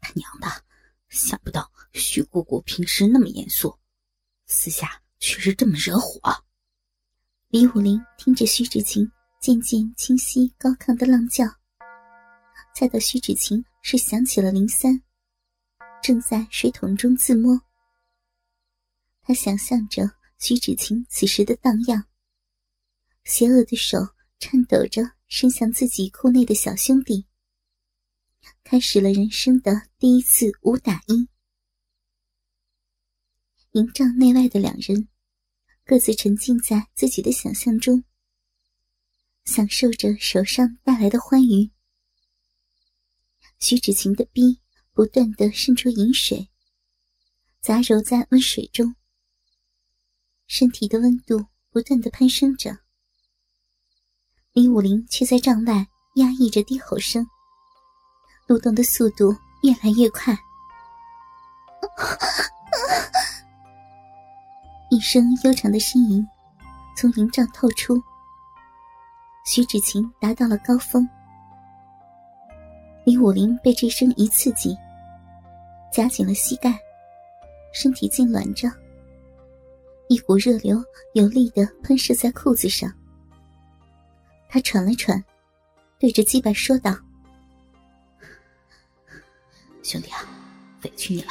他娘的，想不到徐姑姑平时那么严肃，私下却是这么惹火。李武林听着徐芷晴渐渐清晰高亢的浪叫，猜到徐芷晴是想起了林三，正在水桶中自摸。他想象着徐芷晴此时的荡漾，邪恶的手颤抖着伸向自己裤内的小兄弟。开始了人生的第一次五打一。营帐内外的两人，各自沉浸在自己的想象中，享受着手上带来的欢愉。徐芷晴的逼不断的渗出饮水，杂糅在温水中，身体的温度不断的攀升着。李武林却在帐外压抑着低吼声。蠕动的速度越来越快，一声悠长的呻吟从营帐透出。徐芷晴达到了高峰，李武林被这声一刺激，夹紧了膝盖，身体痉挛着，一股热流有力的喷射在裤子上。他喘了喘，对着鸡巴说道。兄弟啊，委屈你了。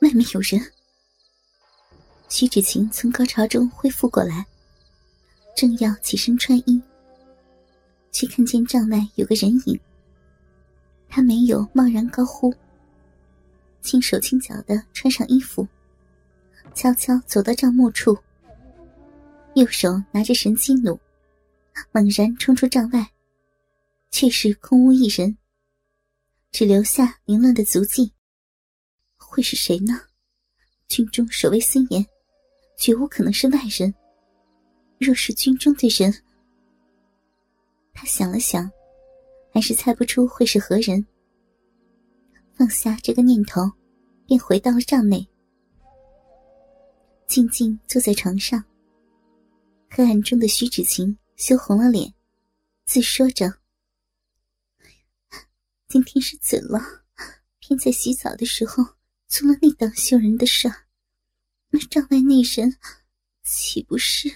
外面有人。徐芷晴从高潮中恢复过来，正要起身穿衣，却看见帐外有个人影。他没有贸然高呼，轻手轻脚的穿上衣服，悄悄走到帐幕处，右手拿着神机弩，猛然冲出帐外。却是空无一人，只留下凌乱的足迹。会是谁呢？军中守卫森严，绝无可能是外人。若是军中的人，他想了想，还是猜不出会是何人。放下这个念头，便回到了帐内，静静坐在床上。黑暗中的徐芷晴羞红了脸，自说着。今天是怎了？偏在洗澡的时候做了那档羞人的事。那帐外那人岂不是？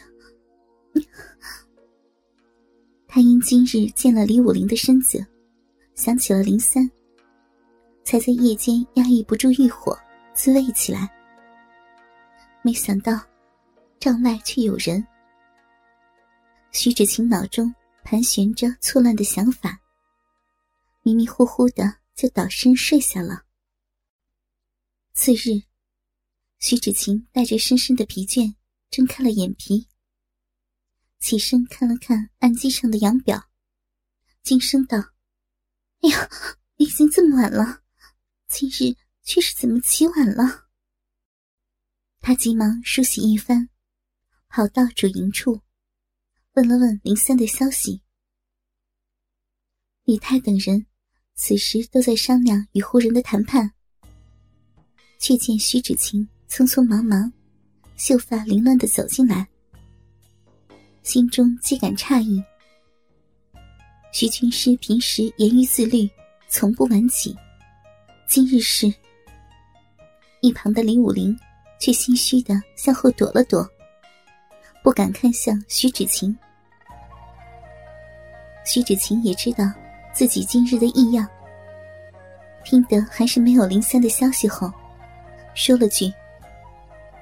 他因今日见了李武林的身子，想起了林三，才在夜间压抑不住欲火，自慰起来。没想到帐外却有人。徐芷晴脑中盘旋着错乱的想法。迷迷糊糊的就倒身睡下了。次日，徐芷晴带着深深的疲倦，睁开了眼皮，起身看了看案几上的阳表，惊声道：“哎呀，已经这么晚了，今日却是怎么起晚了？”他急忙梳洗一番，跑到主营处，问了问林三的消息。李泰等人。此时都在商量与胡人的谈判，却见徐芷晴匆匆忙忙、秀发凌乱的走进来，心中既感诧异。徐军师平时严于自律，从不晚起，今日是。一旁的李武林却心虚的向后躲了躲，不敢看向徐芷晴。徐芷晴也知道。自己今日的异样，听得还是没有林三的消息后，说了句：“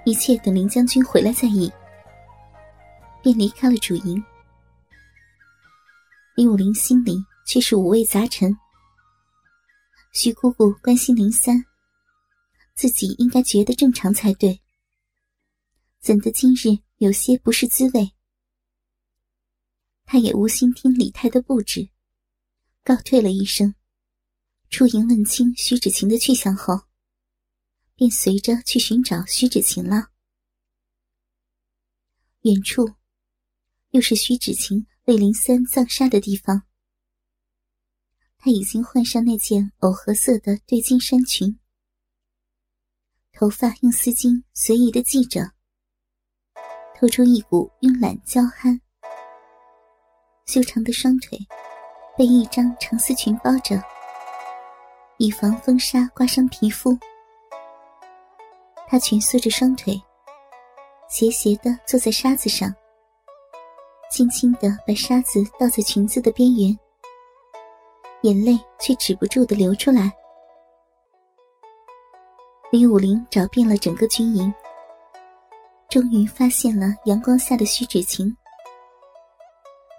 一切等林将军回来再议。”便离开了主营。李武林心里却是五味杂陈。徐姑姑关心林三，自己应该觉得正常才对，怎的今日有些不是滋味？他也无心听李太的布置。告退了一声，出营问清徐芷晴的去向后，便随着去寻找徐芷晴了。远处，又是徐芷晴为林三葬杀的地方。她已经换上那件藕荷色的对襟衫裙，头发用丝巾随意的系着，透出一股慵懒娇憨。修长的双腿。被一张长丝裙包着，以防风沙刮伤皮肤。她蜷缩着双腿，斜斜的坐在沙子上，轻轻的把沙子倒在裙子的边缘，眼泪却止不住的流出来。李武林找遍了整个军营，终于发现了阳光下的徐芷晴。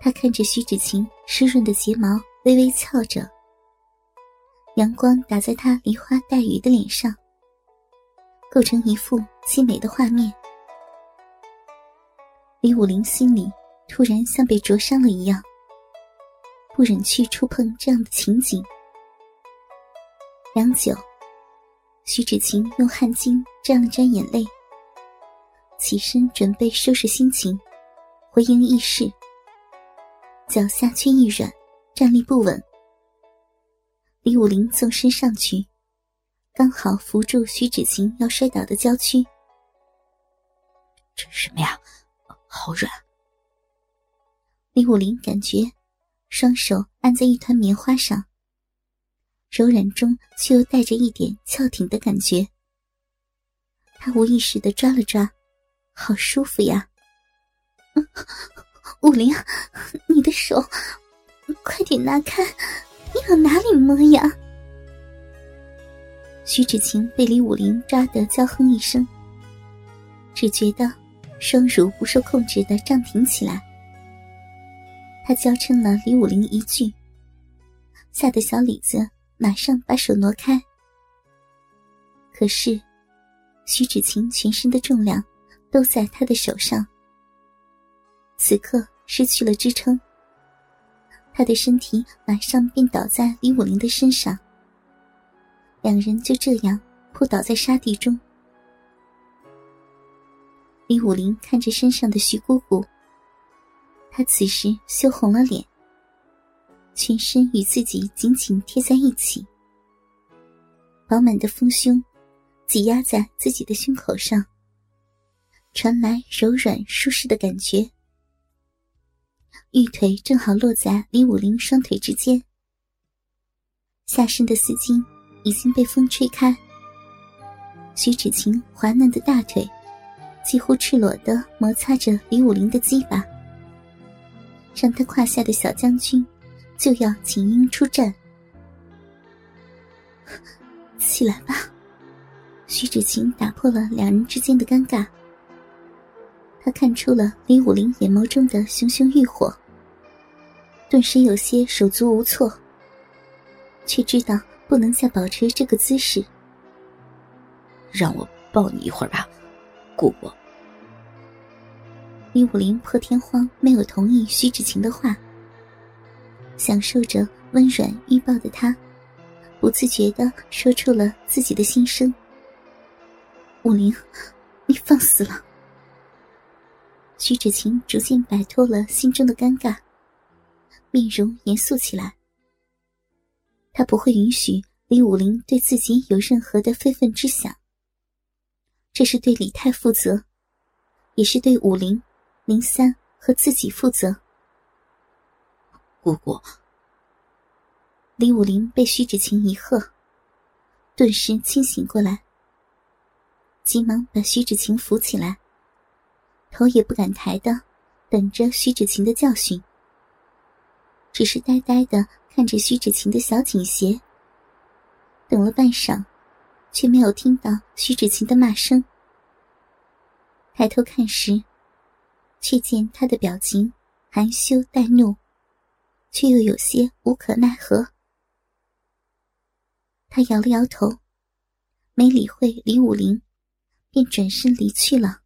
他看着徐芷晴湿润的睫毛微微翘着，阳光打在她梨花带雨的脸上，构成一幅凄美的画面。李武林心里突然像被灼伤了一样，不忍去触碰这样的情景。良久。徐芷晴用汗巾沾了沾眼泪，起身准备收拾心情，回营议事。脚下却一软，站立不稳。李武林纵身上去，刚好扶住徐芷晴要摔倒的娇躯。这是什么呀？好软！李武林感觉，双手按在一团棉花上。柔软中却又带着一点翘挺的感觉，他无意识的抓了抓，好舒服呀！武林，的手，快点拿开，你往哪里摸呀？徐芷晴被李武林抓得娇哼一声，只觉得双乳不受控制的胀挺起来，他娇嗔了李武林一句，吓得小李子。马上把手挪开，可是徐芷晴全身的重量都在他的手上，此刻失去了支撑，他的身体马上便倒在李武林的身上，两人就这样扑倒在沙地中。李武林看着身上的徐姑姑，他此时羞红了脸。全身与自己紧紧贴在一起，饱满的丰胸挤压在自己的胸口上，传来柔软舒适的感觉。玉腿正好落在李武林双腿之间，下身的丝巾已经被风吹开，徐芷晴滑嫩的大腿几乎赤裸的摩擦着李武林的鸡巴，让他胯下的小将军。就要请缨出战，起来吧！徐芷晴打破了两人之间的尴尬。他看出了李武林眼眸中的熊熊欲火，顿时有些手足无措，却知道不能再保持这个姿势。让我抱你一会儿吧，姑姑。李武林破天荒没有同意徐芷晴的话。享受着温软欲抱的他，不自觉的说出了自己的心声：“武林，你放肆了。”徐芷晴逐渐摆脱了心中的尴尬，面容严肃起来。他不会允许李武林对自己有任何的非分之想。这是对李泰负责，也是对武林、林三和自己负责。姑姑，李武林被徐芷晴一喝，顿时清醒过来，急忙把徐芷晴扶起来，头也不敢抬的等着徐芷晴的教训，只是呆呆的看着徐芷晴的小锦鞋。等了半晌，却没有听到徐芷晴的骂声。抬头看时，却见她的表情含羞带怒。却又有些无可奈何，他摇了摇头，没理会李武林，便转身离去了。